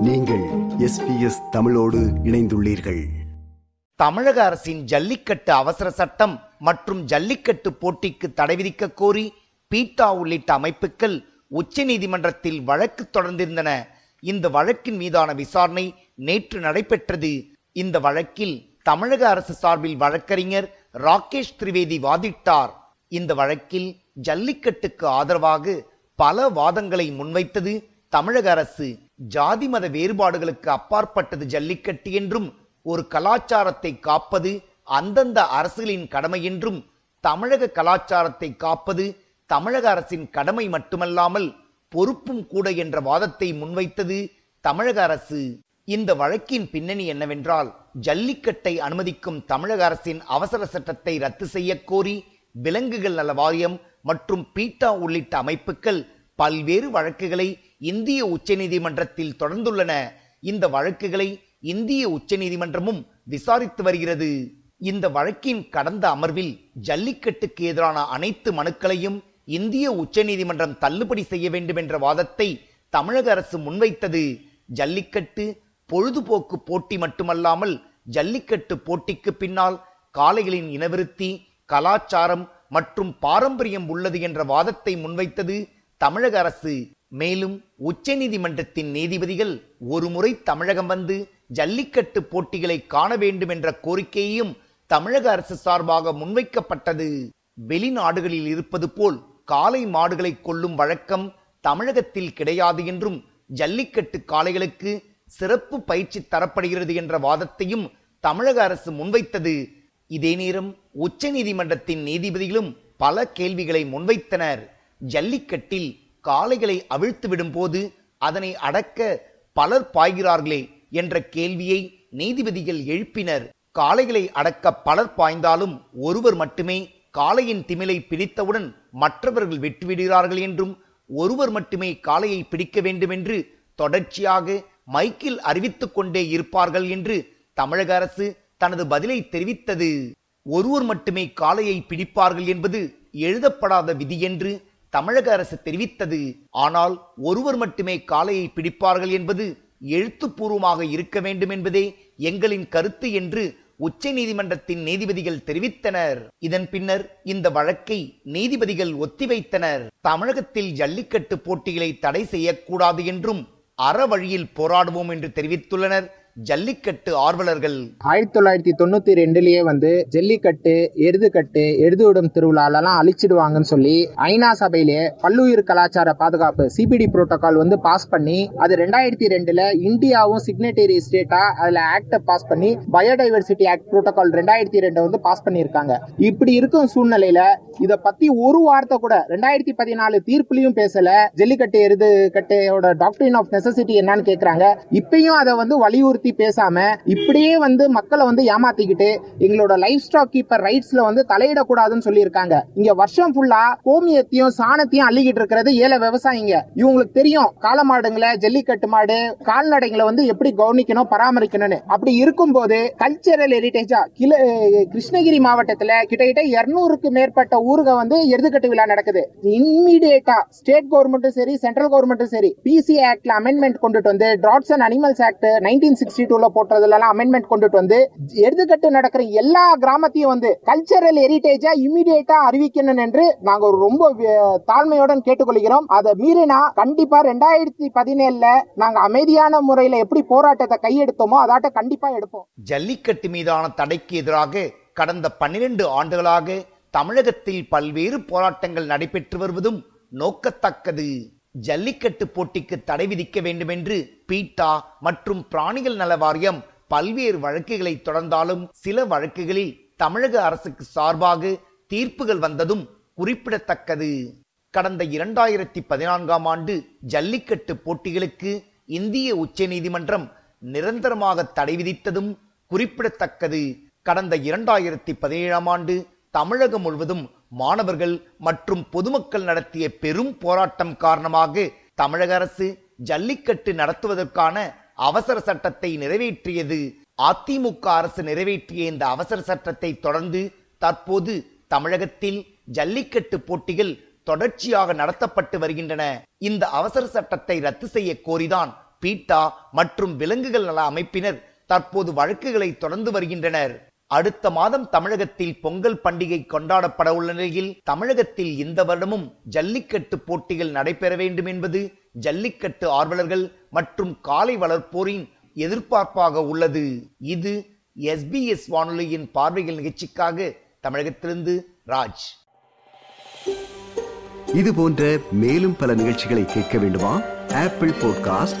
நீங்கள் எஸ்பிஎஸ் தமிழோடு இணைந்துள்ளீர்கள். தமிழக அரசின் ஜல்லிக்கட்டு அவசர சட்டம் மற்றும் ஜல்லிக்கட்டு போட்டிக்கு தடை விதிக்க கோரி பீட்டா உள்ளிட்ட அமைப்புகள் உச்சநீதிமன்றத்தில் வழக்கு தொடர்ந்திருந்தன. இந்த வழக்கின் மீதான விசாரணை நேற்று நடைபெற்றது. இந்த வழக்கில் தமிழக அரசு சார்பில் வழக்கறிஞர் ராகேஷ் திரிவேதி வாதிட்டார். இந்த வழக்கில் ஜல்லிக்கட்டுக்கு ஆதரவாக பல வாதங்களை முன்வைத்தது தமிழக அரசு. ஜாதி மத வேறுபாடுகளுக்கு அப்பாற்பட்டது ஜல்லிக்கட்டு என்றும் ஒரு கலாச்சாரத்தை காப்பது அந்தந்த அரசுகளின் கடமை என்றும் தமிழக கலாச்சாரத்தை காப்பது தமிழக அரசின் கடமை மட்டுமல்லாமல் பொறுப்பும் கூட என்ற வாதத்தை முன்வைத்தது தமிழக அரசு. இந்த வழக்கின் பின்னணி என்னவென்றால் ஜல்லிக்கட்டை அனுமதிக்கும் தமிழக அரசின் அவசர சட்டத்தை ரத்து செய்ய கோரி விலங்குகள் நல வாரியம் மற்றும் பீட்டா உள்ளிட்ட அமைப்புகள் பல்வேறு வழக்குகளை இந்திய உச்சநீதிமன்றத்தில் தொடர்ந்துள்ளன. இந்த வழக்குகளை இந்திய உச்சநீதிமன்றமும் விசாரித்து வருகிறது. இந்த வழக்கின் கடந்த அமர்வில் ஜல்லிக்கட்டுக்கு எதிரான அனைத்து மனுக்களையும் இந்திய உச்சநீதிமன்றம் தள்ளுபடி செய்ய வேண்டும் என்ற வாதத்தை தமிழக அரசு முன்வைத்தது. ஜல்லிக்கட்டு பொழுதுபோக்கு போட்டி மட்டுமல்லாமல் ஜல்லிக்கட்டு போட்டிக்கு பின்னால் காளைகளின் இனவிருத்தி கலாச்சாரம் மற்றும் பாரம்பரியம் உள்ளது என்ற வாதத்தை முன்வைத்தது தமிழக அரசு. மேலும் உச்சநீதிமன்றத்தின் நீதிபதிகள் ஒருமுறை தமிழகம் வந்து ஜல்லிக்கட்டு போட்டிகளை காண வேண்டும் என்ற கோரிக்கையையும் தமிழக அரசு சார்பாக முன்வைக்கப்பட்டது. வெளிநாடுகளில் இருப்பது போல் காளை மாடுகளை கொல்லும் வழக்கம் தமிழகத்தில் கிடையாது என்றும் ஜல்லிக்கட்டு காளைகளுக்கு சிறப்பு பயிற்சி தரப்படுகிறது என்ற வாதத்தையும் தமிழக அரசு முன்வைத்தது. இதே நேரம் உச்சநீதிமன்றத்தின் நீதிபதிகளும் பல கேள்விகளை முன்வைத்தனர். ஜல்லிக்கட்டில் காளைகளை அவிழ்த்து விடும்போது அதனை அடக்க பலர் பாய்கிறார்களே என்ற கேள்வியை நீதிபதிகள் எழுப்பினர். காளைகளை அடக்க பலர் பாய்ந்தாலும் ஒருவர் மட்டுமே காளையின் திமிலை பிடித்தவுடன் மற்றவர்கள் வெட்டுவிடுகிறார்கள் என்றும் ஒருவர் மட்டுமே காளையை பிடிக்க வேண்டும் என்று தொடர்ச்சியாக மைக்கில் அறிவித்துக் கொண்டே இருப்பார்கள் என்று தமிழக அரசு தனது பதிலை தெரிவித்தது. ஒருவர் மட்டுமே காளையை பிடிப்பார்கள் என்பது எழுதப்படாத விதி என்று தமிழக அரசு தெரிவித்தது. ஆனால் ஒருவர் மட்டுமே காலையை பிடிப்பார்கள் என்பது எழுத்துப்பூர்வமாக இருக்க வேண்டும் என்பதே எங்களின் கருத்து என்று உச்ச நீதிமன்றத்தின் நீதிபதிகள் தெரிவித்தனர். இதன் பின்னர் இந்த வழக்கை நீதிபதிகள் ஒத்திவைத்தனர். தமிழகத்தில் ஜல்லிக்கட்டு போட்டிகளை தடை செய்யக்கூடாது என்றும் அற வழியில் போராடுவோம் என்று தெரிவித்துள்ளனர். ஜல்லிக்கட்டு ஆர்வலர்கள். ஆயிரத்தி தொள்ளாயிரத்தி தொண்ணூத்தி ரெண்டுலயே வந்து ஜல்லிக்கட்டு எருதுக்கட்டு எருது விடும் திருவிழாலெல்லாம் அழிச்சிடுவாங்கன்னு சொல்லி ஐநா சபையிலே பல்லுயிர் கலாச்சார பாதுகாப்பு சிபிடி புரோட்டோகால் வந்து பாஸ் பண்ணி அது ரெண்டாயிரத்தி ரெண்டுல இந்தியாவும் சிக்னேட்டரி ஸ்டேட்டா அதுல ஆக்ட பாஸ் பண்ணி பயோடைவர்சிட்டி ஆக்ட் புரோட்டோகால் ரெண்டாயிரத்தி ரெண்டு வந்து பாஸ் பண்ணியிருக்காங்க. இப்படி இருக்கும் சூழ்நிலையில இத பத்தி ஒரு வார்த்தை கூட ரெண்டாயிரத்தி பதினாலு தீர்ப்புலயும் பேசல. ஜல்லிக்கட்டு எருது கட்டையோட டாக்டரின் ஆஃப் நெசசிட்டி என்னன்னு கேக்குறாங்க. இப்பயும் அதை வந்து வலியுறுத்தி பேசாம இப்படியே வந்து மக்களை வந்து ஏமாத்திக்கிட்டு எங்களோட லைஃப் ஸ்டாக் கீப்பர் ரைட்ஸ்ல வந்து தலையிடக்கூடாதுன்னு சொல்லியிருக்காங்க. இங்க வருஷம் ஃபுல்லா கோமியத்தையும் சாணத்தையும் அள்ளிக்கிட்டு இருக்கிறது ஏழை விவசாயிங்க. இவங்களுக்கு தெரியும் காளமாடுங்களை ஜல்லிக்கட்டு மாடு கால்நடைகளை வந்து எப்படி கவனிக்கணும் பராமரிக்கணும்னு. அப்படி இருக்கும்போது கல்ச்சரல் ஹெரிட்டேஜா கிருஷ்ணகிரி மாவட்டத்துல கிட்டத்தட்ட இருநூறுக்கு மேற்பட்ட ஊருக வந்து எருதுக்கட்டு விழா நடக்குது. இம்மீடியேட்டா ஸ்டேட் கவர்மெண்ட்டும் சரி சென்ட்ரல் கவர்மெண்ட்டும் சரி பிசி ஆக்ட்ல அமெண்ட்மெண்ட் கொண்டுட்டு வந்து ட்ராட்ஸ் and animals act nineteen sixty டூல போட்டதுல எல்லாம் அமெண்ட்மெண்ட் கொண்டுட்டு வந்து எடுத்துக்கட்டு நடக்கிற எல்லா கிராமத்தையும் வந்து கல்ச்சரல் ஹெரிட்டேஜா இம்மீடியட்டா அறிவிக்கணும் என்று நாங்க ஒரு ரொம்ப தாழ்மையுடன் கேட்டுக்கொள்கிறோம். அதை மீறினா கண்டிப்பா ரெண்டாயிரத்தி பதினேழுல நாங்க அமைதியான முறையில எப்படி போராட்டத்தை கையெடுத்தோமோ அதாட்ட கண்டிப்பா எடுப்போம். ஜல்லிக்கட்டு மீதான தடைக்கு எதிராக கடந்த பன்னிரண்டு ஆண்டுகளாக தமிழகத்தில் பல்வேறு போராட்டங்கள் நடைபெற்று வருவதும் நோக்கத்தக்கது. ஜல்லிக்கட்டு போட்டிக்கு தடை விதிக்க வேண்டும் என்று பீட்டா மற்றும் பிராணிகள் நல வாரியம் பல்வேறு வழக்குகளை தொடர்ந்தாலும் சில வழக்குகளில் தமிழக அரசுக்கு சார்பாக தீர்ப்புகள் வந்ததும் குறிப்பிடத்தக்கது. கடந்த இரண்டாயிரத்தி பதினான்காம் ஆண்டு ஜல்லிக்கட்டு போட்டிகளுக்கு இந்திய உச்சநீதிமன்றம் நிரந்தரமாக தடை விதித்ததும் குறிப்பிடத்தக்கது. கடந்த இரண்டாயிரத்தி பதினேழாம் ஆண்டு தமிழகம் முழுவதும் மாணவர்கள் மற்றும் பொதுமக்கள் நடத்திய பெரும் போராட்டம் காரணமாக தமிழக அரசு ஜல்லிக்கட்டு நடத்துவதற்கான அவசர சட்டத்தை நிறைவேற்றியது. அதிமுக அரசு நிறைவேற்றிய இந்த அவசர சட்டத்தை தொடர்ந்து தற்போது தமிழகத்தில் ஜல்லிக்கட்டு போட்டிகள் தொடர்ச்சியாக நடத்தப்பட்டு வருகின்றன. இந்த அவசர சட்டத்தை ரத்து செய்ய கோரிதான் பீட்டா மற்றும் விலங்குகள் நல அமைப்பினர் தற்போது வழக்குகளை தொடர்ந்து வருகின்றனர். அடுத்த மாதம் தமிழகத்தில் பொங்கல் பண்டிகை கொண்டாடப்பட உள்ள நிலையில் தமிழகத்தில் இந்த வருடமும் ஜல்லிக்கட்டு போட்டிகள் நடைபெற வேண்டும் என்பது ஜல்லிக்கட்டு ஆர்வலர்கள் மற்றும் காலை வளர்ப்போரின் எதிர்பார்ப்பாக உள்ளது. இது எஸ்பிஎஸ் வானொலியின் பார்வைகள் நிகழ்ச்சிக்காக தமிழகத்திலிருந்து ராஜ். இது போன்ற மேலும் பல நிகழ்ச்சிகளை கேட்க வேண்டுமா? Apple podcast